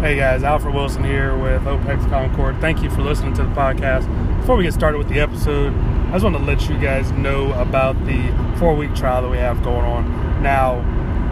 Hey guys, Alfred Wilson here with OPEX Concord. Thank you for listening to the podcast. Before we get started with the episode, I just want to let you guys know about the four week trial that we have going on. Now,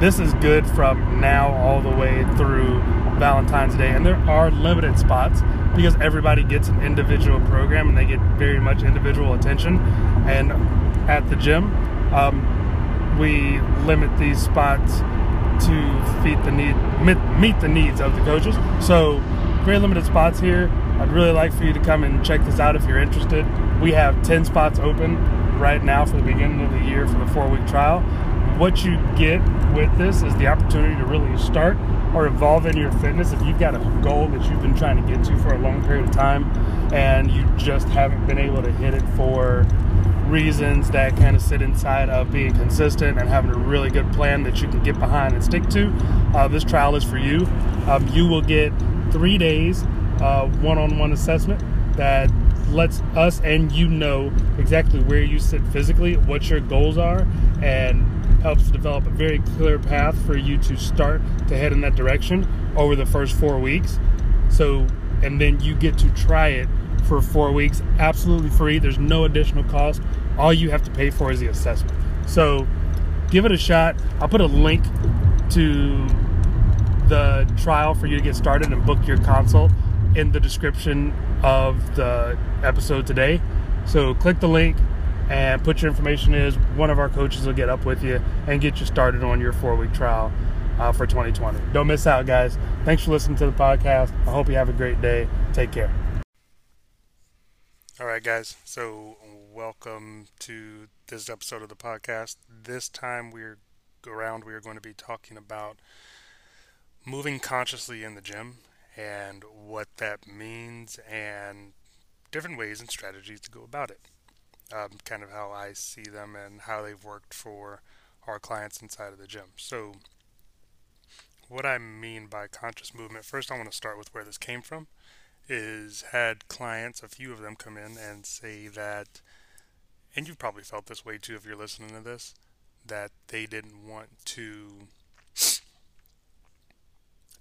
this is good from now all the way through Valentine's Day, and there are limited spots because everybody gets an individual program and they get very much individual attention. And at the gym, um, we limit these spots to feed the need meet, meet the needs of the coaches. So very limited spots here. I'd really like for you to come and check this out if you're interested. We have 10 spots open right now for the beginning of the year for the four week trial. What you get with this is the opportunity to really start or evolve in your fitness. If you've got a goal that you've been trying to get to for a long period of time and you just haven't been able to hit it for reasons that kind of sit inside of being consistent and having a really good plan that you can get behind and stick to, uh, this trial is for you. Um, you will get three days one on one assessment that lets us and you know exactly where you sit physically, what your goals are, and helps develop a very clear path for you to start to head in that direction over the first four weeks. So, and then you get to try it for four weeks absolutely free. There's no additional cost. All you have to pay for is the assessment. So give it a shot. I'll put a link to the trial for you to get started and book your consult in the description of the episode today. So click the link and put your information in. One of our coaches will get up with you and get you started on your four week trial uh, for 2020. Don't miss out, guys. Thanks for listening to the podcast. I hope you have a great day. Take care. All right, guys. So, welcome to this episode of the podcast. This time, we're around. We are going to be talking about moving consciously in the gym and what that means, and different ways and strategies to go about it. Um, kind of how I see them and how they've worked for our clients inside of the gym. So, what I mean by conscious movement, first, I want to start with where this came from is had clients, a few of them come in and say that, and you've probably felt this way too if you're listening to this, that they didn't want to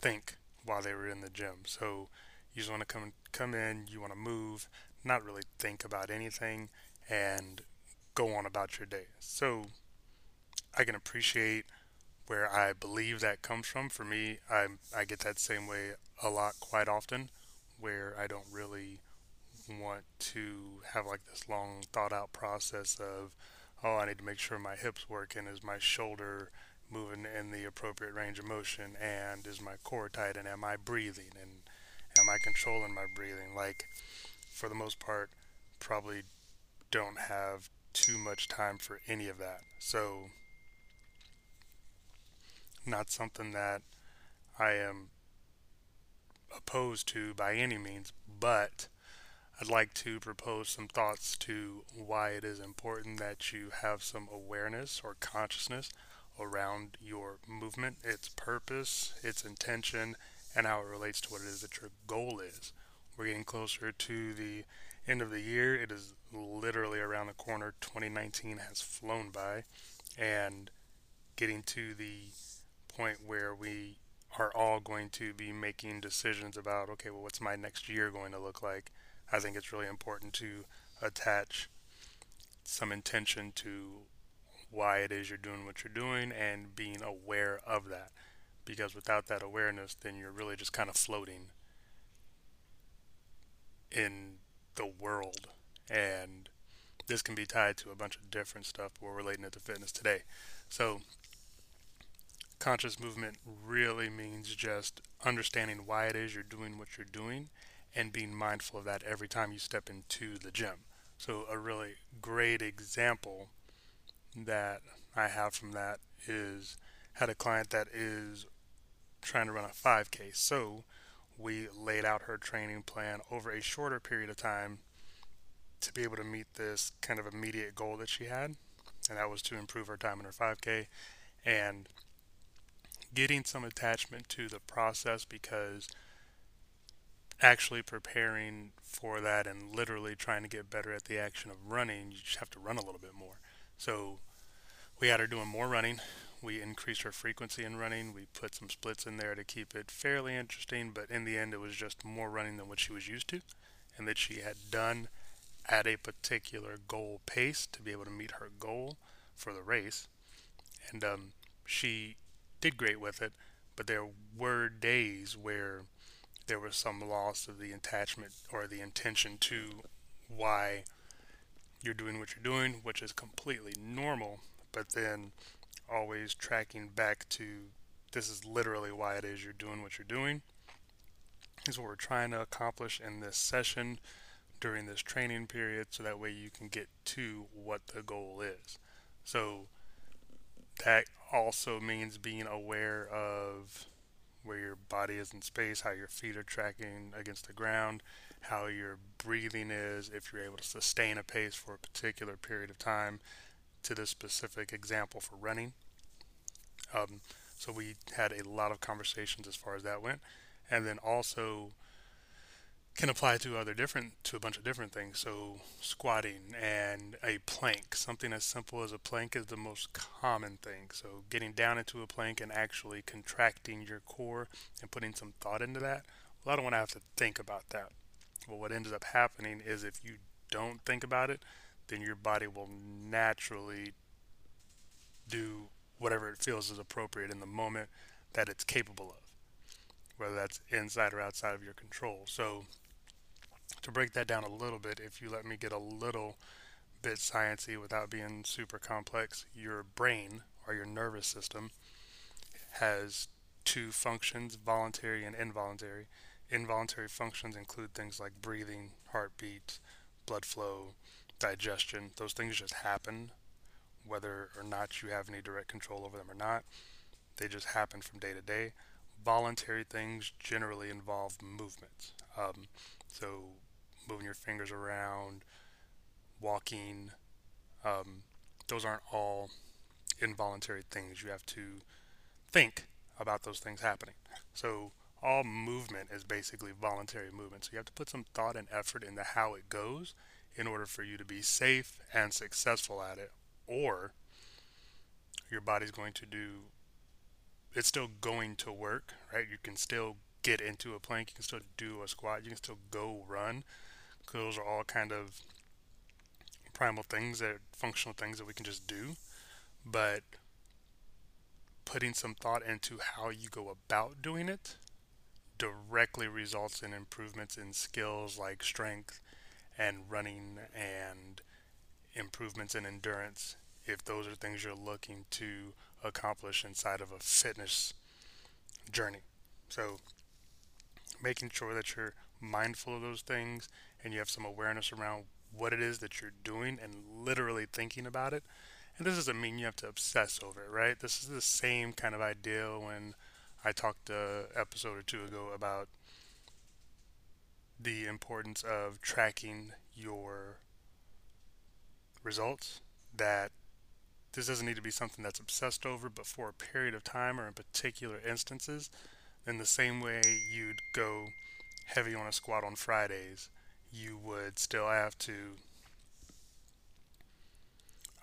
think while they were in the gym. So you just want to come come in, you want to move, not really think about anything, and go on about your day. So I can appreciate where I believe that comes from. For me, I I get that same way a lot quite often where I don't really want to have like this long thought out process of oh I need to make sure my hips working is my shoulder moving in the appropriate range of motion and is my core tight and am I breathing and am I controlling my breathing? Like for the most part probably don't have too much time for any of that. So not something that I am opposed to by any means, but I'd like to propose some thoughts to why it is important that you have some awareness or consciousness around your movement, its purpose, its intention, and how it relates to what it is that your goal is. We're getting closer to the end of the year. It is literally around the corner. 2019 has flown by, and getting to the point where we are all going to be making decisions about okay, well, what's my next year going to look like? I think it's really important to attach some intention to why it is you're doing what you're doing and being aware of that. Because without that awareness, then you're really just kind of floating in the world. And this can be tied to a bunch of different stuff. We're relating it to fitness today. So, conscious movement really means just understanding why it is you're doing what you're doing and being mindful of that every time you step into the gym. So, a really great example that I have from that is had a client that is trying to run a 5K. So, we laid out her training plan over a shorter period of time to be able to meet this kind of immediate goal that she had, and that was to improve her time in her 5K. And getting some attachment to the process because actually preparing for that and literally trying to get better at the action of running, you just have to run a little bit more. So we had her doing more running. We increased her frequency in running. We put some splits in there to keep it fairly interesting, but in the end, it was just more running than what she was used to, and that she had done at a particular goal pace to be able to meet her goal for the race. And um, she did great with it, but there were days where there was some loss of the attachment or the intention to why you're doing what you're doing, which is completely normal, but then always tracking back to this is literally why it is you're doing what you're doing. Is what we're trying to accomplish in this session during this training period so that way you can get to what the goal is. So that also means being aware of where your body is in space, how your feet are tracking against the ground, how your breathing is, if you're able to sustain a pace for a particular period of time, to the specific example for running. Um, so we had a lot of conversations as far as that went, and then also can apply to other different to a bunch of different things. So squatting and a plank, something as simple as a plank is the most common thing. So getting down into a plank and actually contracting your core and putting some thought into that. Well, I don't want to have to think about that. Well, what ends up happening is if you don't think about it, then your body will naturally do whatever it feels is appropriate in the moment that it's capable of, whether that's inside or outside of your control. So to break that down a little bit, if you let me get a little bit sciencey without being super complex, your brain or your nervous system has two functions, voluntary and involuntary. Involuntary functions include things like breathing, heartbeat, blood flow, digestion. Those things just happen whether or not you have any direct control over them or not. They just happen from day to day. Voluntary things generally involve movement. Um, so moving your fingers around, walking. Um, those aren't all involuntary things. You have to think about those things happening. So all movement is basically voluntary movement. So you have to put some thought and effort into how it goes in order for you to be safe and successful at it. Or your body's going to do it's still going to work, right? You can still get into a plank, you can still do a squat, you can still go run, those are all kind of primal things that functional things that we can just do. But putting some thought into how you go about doing it directly results in improvements in skills like strength and running and improvements in endurance if those are things you're looking to accomplish inside of a fitness journey. So making sure that you're mindful of those things and you have some awareness around what it is that you're doing and literally thinking about it. And this doesn't mean you have to obsess over it, right? This is the same kind of idea when I talked a episode or two ago about the importance of tracking your results that this doesn't need to be something that's obsessed over, but for a period of time or in particular instances, in the same way you'd go heavy on a squat on Fridays you would still have to.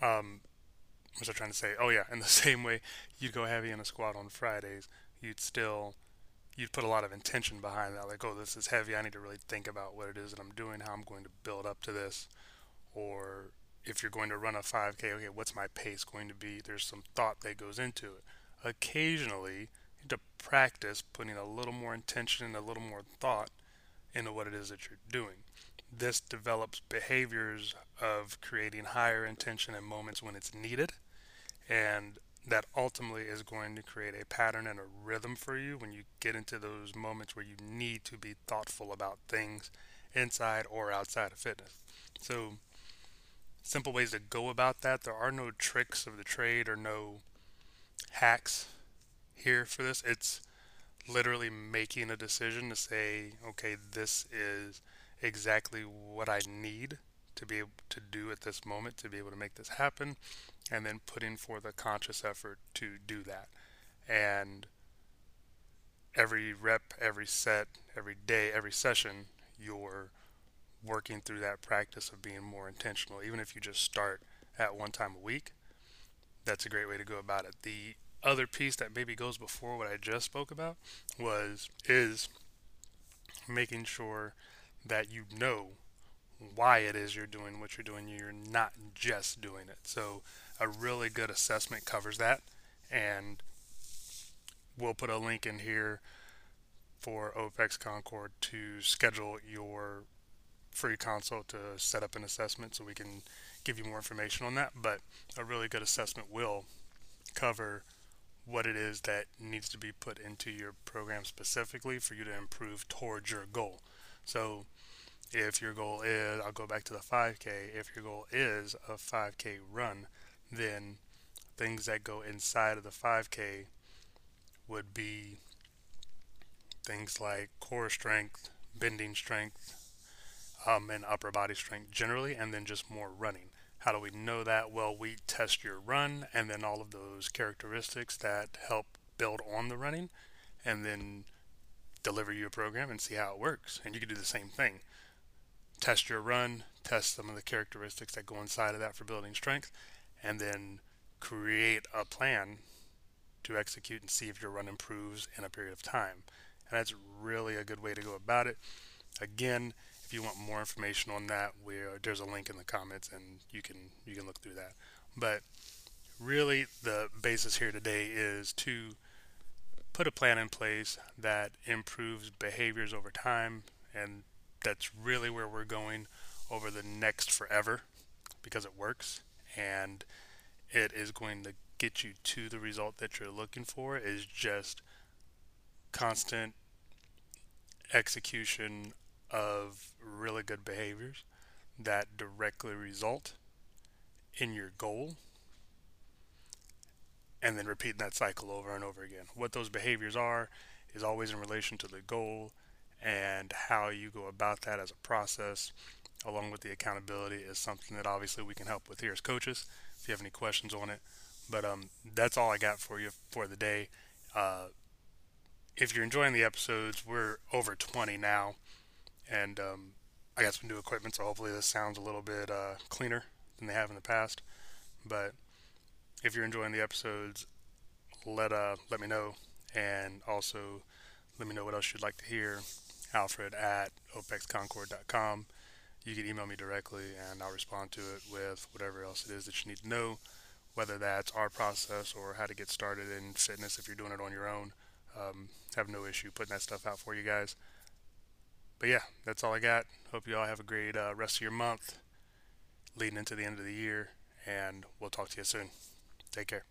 Um, what was I trying to say? Oh yeah, in the same way you'd go heavy in a squat on Fridays, you'd still you'd put a lot of intention behind that. Like, oh, this is heavy. I need to really think about what it is that I'm doing, how I'm going to build up to this. Or if you're going to run a 5K, okay, what's my pace going to be? There's some thought that goes into it. Occasionally, to practice putting a little more intention and a little more thought into what it is that you're doing this develops behaviors of creating higher intention in moments when it's needed. And that ultimately is going to create a pattern and a rhythm for you when you get into those moments where you need to be thoughtful about things inside or outside of fitness. So, simple ways to go about that. There are no tricks of the trade or no hacks here for this. It's literally making a decision to say, okay, this is exactly what I need to be able to do at this moment to be able to make this happen, and then putting forth a conscious effort to do that. And every rep, every set, every day, every session, you're working through that practice of being more intentional. Even if you just start at one time a week, that's a great way to go about it. The other piece that maybe goes before what I just spoke about was is making sure that you know why it is you're doing what you're doing. You're not just doing it. So a really good assessment covers that, and we'll put a link in here for OPEX Concord to schedule your free consult to set up an assessment so we can give you more information on that. But a really good assessment will cover what it is that needs to be put into your program specifically for you to improve towards your goal. So if your goal is, I'll go back to the 5K, if your goal is a 5K run, then things that go inside of the 5K would be things like core strength, bending strength, um, and upper body strength generally, and then just more running. How do we know that? Well, we test your run and then all of those characteristics that help build on the running, and then deliver you a program and see how it works. And you can do the same thing. Test your run, test some of the characteristics that go inside of that for building strength, and then create a plan to execute and see if your run improves in a period of time. And that's really a good way to go about it. Again, if you want more information on that, where uh, there's a link in the comments and you can you can look through that. But really the basis here today is to put a plan in place that improves behaviors over time and that's really where we're going over the next forever because it works and it is going to get you to the result that you're looking for is just constant execution of really good behaviors that directly result in your goal and then repeating that cycle over and over again. What those behaviors are is always in relation to the goal and how you go about that as a process along with the accountability is something that obviously we can help with here as coaches if you have any questions on it but um, that's all i got for you for the day uh, if you're enjoying the episodes we're over 20 now and um, I got some new equipment, so hopefully this sounds a little bit uh, cleaner than they have in the past. But if you're enjoying the episodes, let uh let me know, and also let me know what else you'd like to hear. Alfred at opexconcord.com. You can email me directly, and I'll respond to it with whatever else it is that you need to know, whether that's our process or how to get started in fitness if you're doing it on your own. Um, have no issue putting that stuff out for you guys but yeah, that's all I got. Hope you all have a great uh, rest of your month leading into the end of the year, and we'll talk to you soon. Take care.